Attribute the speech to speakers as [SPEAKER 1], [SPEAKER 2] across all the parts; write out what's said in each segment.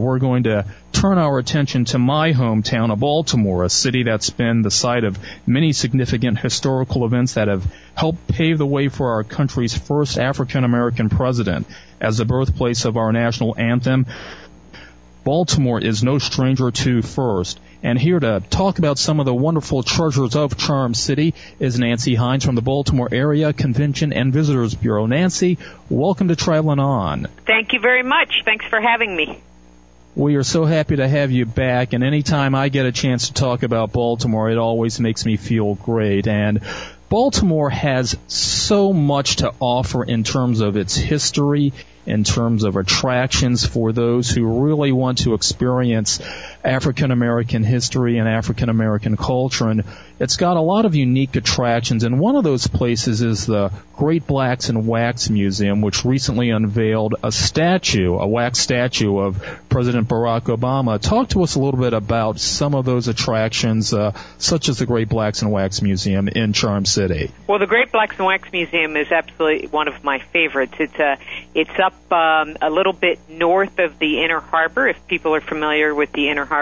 [SPEAKER 1] We're going to turn our attention to my hometown of Baltimore, a city that's been the site of many significant historical events that have helped pave the way for our country's first African American president as the birthplace of our national anthem. Baltimore is no stranger to first. And here to talk about some of the wonderful treasures of Charm City is Nancy Hines from the Baltimore Area Convention and Visitors Bureau. Nancy, welcome to Traveling On.
[SPEAKER 2] Thank you very much. Thanks for having me.
[SPEAKER 1] We are so happy to have you back, and anytime I get a chance to talk about Baltimore, it always makes me feel great. And Baltimore has so much to offer in terms of its history, in terms of attractions for those who really want to experience African American history and African American culture. And it's got a lot of unique attractions. And one of those places is the Great Blacks in Wax Museum, which recently unveiled a statue, a wax statue of President Barack Obama. Talk to us a little bit about some of those attractions, uh, such as the Great Blacks in Wax Museum in Charm City.
[SPEAKER 2] Well, the Great Blacks in Wax Museum is absolutely one of my favorites. It's a, uh, it's up um, a little bit north of the Inner Harbor, if people are familiar with the Inner Harbor,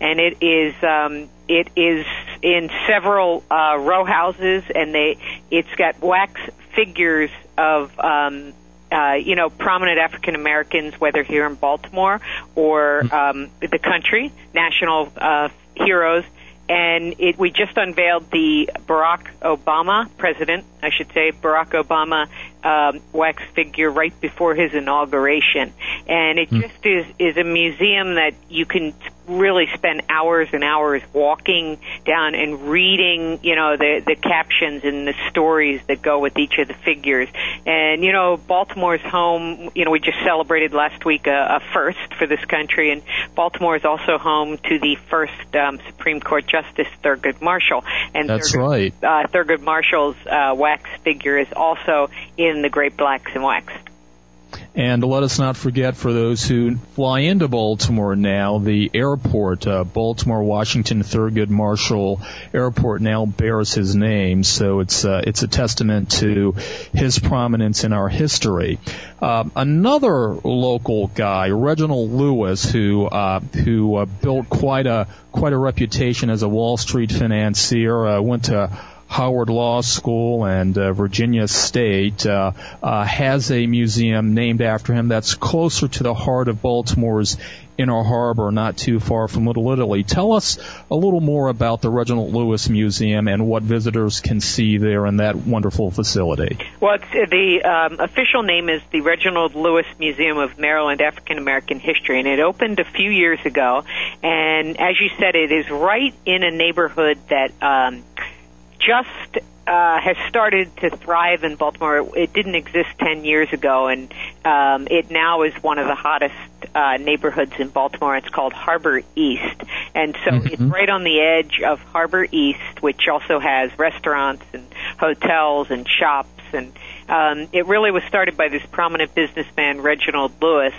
[SPEAKER 2] and it is um, it is in several uh, row houses, and they it's got wax figures of um, uh, you know prominent African Americans, whether here in Baltimore or mm-hmm. um, the country, national uh, heroes. And it, we just unveiled the Barack Obama president, I should say, Barack Obama um, wax figure right before his inauguration, and it mm. just is is a museum that you can really spend hours and hours walking down and reading, you know, the the captions and the stories that go with each of the figures. And you know, Baltimore's home. You know, we just celebrated last week a, a first for this country, and Baltimore is also home to the first um, Supreme Court Justice Thurgood Marshall.
[SPEAKER 1] And that's Thurgood, right.
[SPEAKER 2] Uh, Thurgood Marshall's uh, wax figure is also in the Great Blacks in Wax.
[SPEAKER 1] And let us not forget, for those who fly into Baltimore now, the airport, uh, Baltimore Washington Thurgood Marshall Airport, now bears his name. So it's uh, it's a testament to his prominence in our history. Uh, another local guy, Reginald Lewis, who uh, who uh, built quite a quite a reputation as a Wall Street financier, uh, went to Howard Law School and uh, Virginia State uh, uh, has a museum named after him that's closer to the heart of Baltimore's Inner Harbor, not too far from Little Italy. Tell us a little more about the Reginald Lewis Museum and what visitors can see there in that wonderful facility.
[SPEAKER 2] Well, uh, the um, official name is the Reginald Lewis Museum of Maryland African American History, and it opened a few years ago. And as you said, it is right in a neighborhood that um, just uh, has started to thrive in Baltimore. It didn't exist 10 years ago, and um, it now is one of the hottest uh, neighborhoods in Baltimore. It's called Harbor East. And so mm-hmm. it's right on the edge of Harbor East, which also has restaurants and hotels and shops. And um, it really was started by this prominent businessman, Reginald Lewis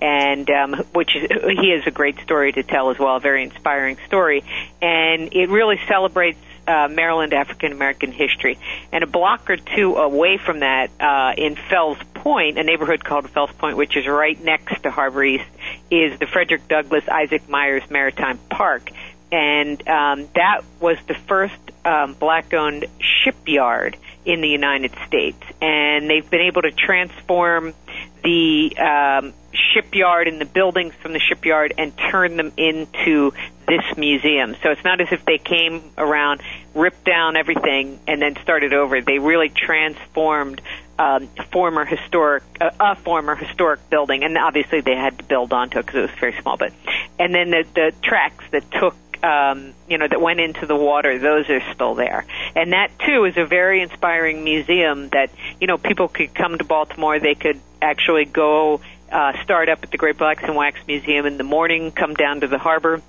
[SPEAKER 2] and um, which is, he has a great story to tell as well, a very inspiring story, and it really celebrates uh, Maryland African American history. And a block or two away from that, uh, in Fells Point, a neighborhood called Fells Point, which is right next to Harbor East, is the Frederick Douglass Isaac Myers Maritime Park. And um, that was the first um, black owned shipyard in the United States. And they've been able to transform the um, shipyard and the buildings from the shipyard and turn them into this museum. So it's not as if they came around, ripped down everything, and then started over. They really transformed um, former historic uh, a former historic building, and obviously they had to build onto it because it was very small. But and then the the tracks that took um, you know that went into the water, those are still there, and that too is a very inspiring museum that you know people could come to Baltimore. They could actually go uh, start up at the Great Blacks in Wax Museum in the morning, come down to the harbor,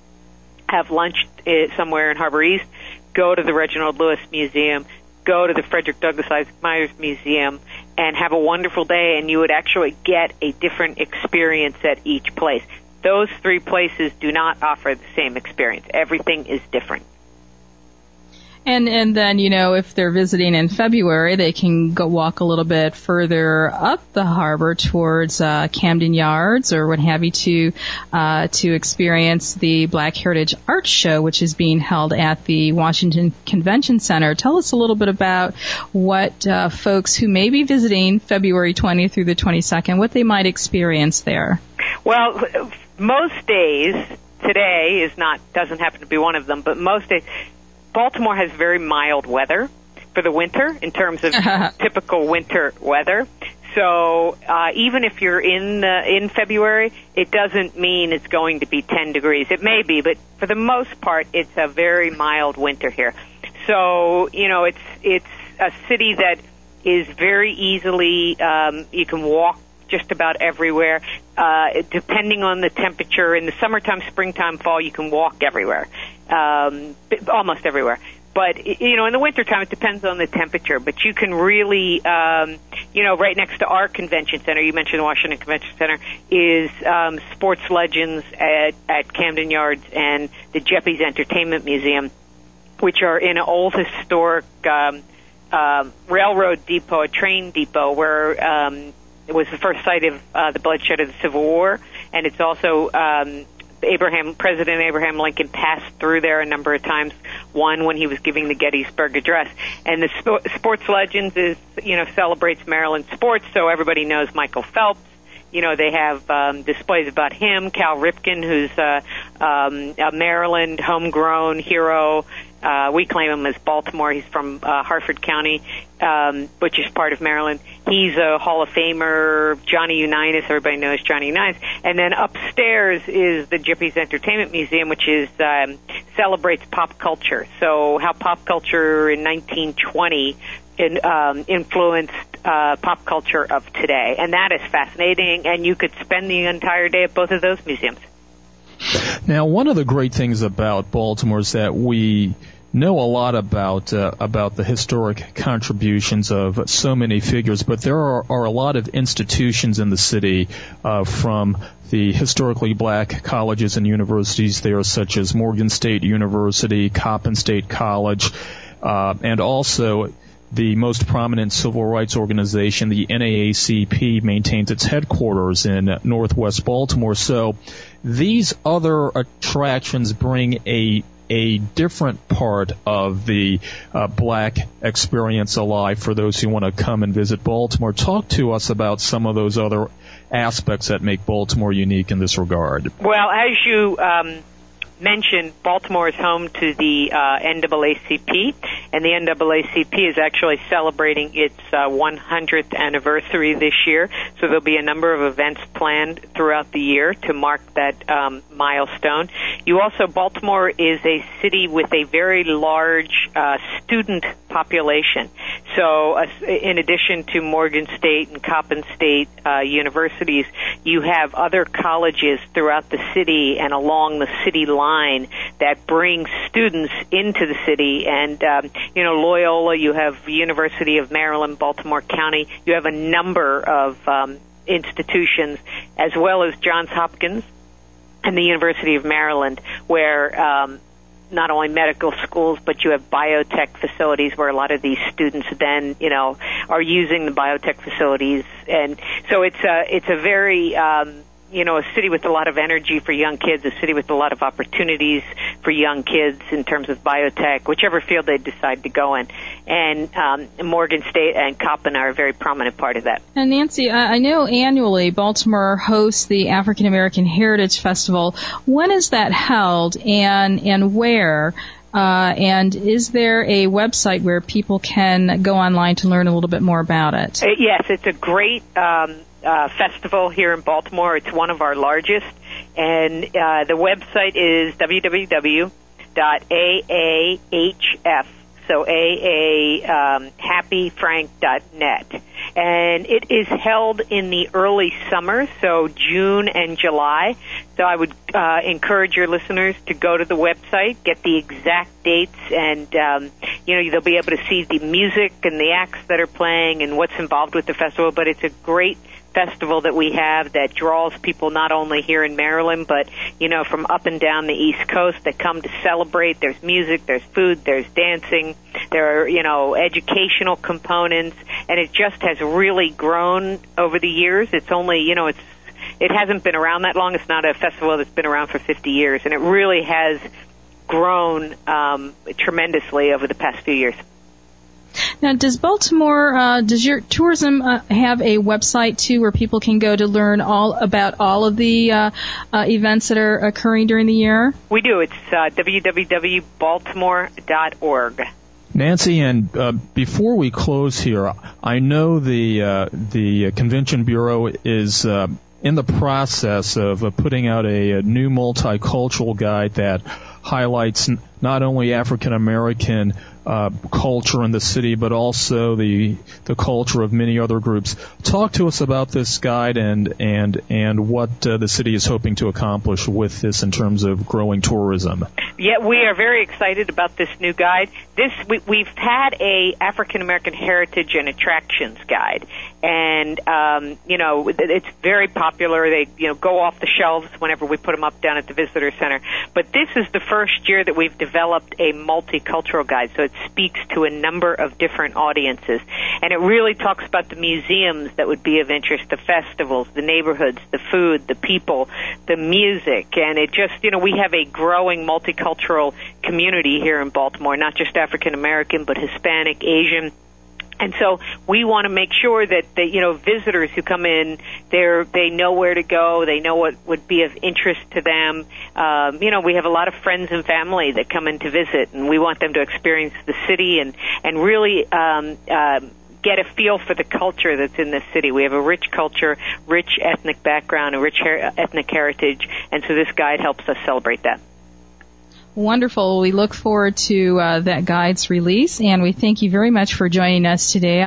[SPEAKER 2] have lunch uh, somewhere in Harbor East, go to the Reginald Lewis Museum, go to the Frederick Douglass Isaac Myers Museum, and have a wonderful day, and you would actually get a different experience at each place. Those three places do not offer the same experience. Everything is different.
[SPEAKER 3] And and then you know if they're visiting in February, they can go walk a little bit further up the harbor towards uh, Camden Yards or what have you to uh, to experience the Black Heritage Art Show, which is being held at the Washington Convention Center. Tell us a little bit about what uh, folks who may be visiting February 20th through the 22nd, what they might experience there.
[SPEAKER 2] Well, most days today is not doesn't happen to be one of them, but most days Baltimore has very mild weather for the winter in terms of typical winter weather. So uh, even if you're in uh, in February, it doesn't mean it's going to be 10 degrees. It may be, but for the most part, it's a very mild winter here. So you know, it's it's a city that is very easily um, you can walk just about everywhere. Uh, depending on the temperature, in the summertime, springtime, fall, you can walk everywhere, um, almost everywhere. But you know, in the wintertime, it depends on the temperature. But you can really, um, you know, right next to our convention center, you mentioned Washington Convention Center, is um, Sports Legends at, at Camden Yards and the Geppi's Entertainment Museum, which are in an old historic um, uh, railroad depot, a train depot, where um, it was the first site of uh, the bloodshed of the Civil War, and it's also um, Abraham President Abraham Lincoln passed through there a number of times. One when he was giving the Gettysburg Address, and the sp- Sports Legends is you know celebrates Maryland sports, so everybody knows Michael Phelps. You know they have um, displays about him, Cal Ripken, who's uh, um, a Maryland homegrown hero. Uh, we claim him as Baltimore. He's from uh, Harford County, um, which is part of Maryland. He's a Hall of Famer, Johnny Unitas. Everybody knows Johnny Unitas. And then upstairs is the Geppi's Entertainment Museum, which is um, celebrates pop culture. So how pop culture in 1920 in, um, influenced uh, pop culture of today, and that is fascinating. And you could spend the entire day at both of those museums.
[SPEAKER 1] Now, one of the great things about Baltimore is that we know a lot about uh, about the historic contributions of so many figures, but there are, are a lot of institutions in the city uh, from the historically black colleges and universities there, such as Morgan State University, Coppin State College, uh, and also the most prominent civil rights organization, the NAACP, maintains its headquarters in Northwest Baltimore. So these other attractions bring a a different part of the uh, black experience alive for those who want to come and visit Baltimore. Talk to us about some of those other aspects that make Baltimore unique in this regard.
[SPEAKER 2] Well, as you um, mentioned, Baltimore is home to the uh, NAACP, and the NAACP is actually celebrating its uh, 100th anniversary this year. So there'll be a number of events planned throughout the year to mark that um, milestone. You also, Baltimore is a city with a very large uh, student population. So, uh, in addition to Morgan State and Coppin State uh, universities, you have other colleges throughout the city and along the city line that bring students into the city. And um, you know, Loyola, you have University of Maryland, Baltimore County. You have a number of um, institutions, as well as Johns Hopkins and the University of Maryland, where um, not only medical schools, but you have biotech facilities where a lot of these students then, you know, are using the biotech facilities, and so it's a it's a very um, you know, a city with a lot of energy for young kids, a city with a lot of opportunities for young kids in terms of biotech, whichever field they decide to go in. And um, Morgan State and Coppin are a very prominent part of that.
[SPEAKER 3] And Nancy, I know annually Baltimore hosts the African American Heritage Festival. When is that held, and and where? Uh, and is there a website where people can go online to learn a little bit more about it?
[SPEAKER 2] Uh, yes, it's a great um, uh, festival here in Baltimore. It's one of our largest, and uh, the website is www.aahf. So AA um, and it is held in the early summer, so June and July. So I would uh, encourage your listeners to go to the website, get the exact dates, and um, you know they'll be able to see the music and the acts that are playing and what's involved with the festival. But it's a great festival that we have that draws people not only here in Maryland, but, you know, from up and down the East Coast that come to celebrate. There's music, there's food, there's dancing, there are, you know, educational components, and it just has really grown over the years. It's only, you know, it's it hasn't been around that long. It's not a festival that's been around for 50 years, and it really has grown um, tremendously over the past few years.
[SPEAKER 3] Now, does Baltimore, uh, does your tourism uh, have a website too where people can go to learn all about all of the uh, uh events that are occurring during the year?
[SPEAKER 2] We do. It's uh, www.baltimore.org.
[SPEAKER 1] Nancy, and uh, before we close here, I know the uh, the convention bureau is uh, in the process of uh, putting out a, a, new multicultural guide that highlights not only African American uh, culture in the city, but also the the culture of many other groups. Talk to us about this guide and and and what uh, the city is hoping to accomplish with this in terms of growing tourism.
[SPEAKER 2] Yeah, we are very excited about this new guide. This we, we've had a African American heritage and attractions guide, and um, you know it's very popular. They you know go off the shelves whenever we put them up down at the visitor center. But this is the first year that we've developed a multicultural guide, so it speaks to a number of different audiences. And it really talks about the museums that would be of interest, the festivals, the neighborhoods, the food, the people, the music. And it just, you know, we have a growing multicultural community here in Baltimore, not just African American, but Hispanic, Asian, and so we want to make sure that, that you know visitors who come in, they they know where to go, they know what would be of interest to them. Um, you know, we have a lot of friends and family that come in to visit, and we want them to experience the city and and really. Um, uh, get a feel for the culture that's in this city. We have a rich culture, rich ethnic background, a rich her- ethnic heritage, and so this guide helps us celebrate that.
[SPEAKER 3] Wonderful. We look forward to uh, that guide's release, and we thank you very much for joining us today.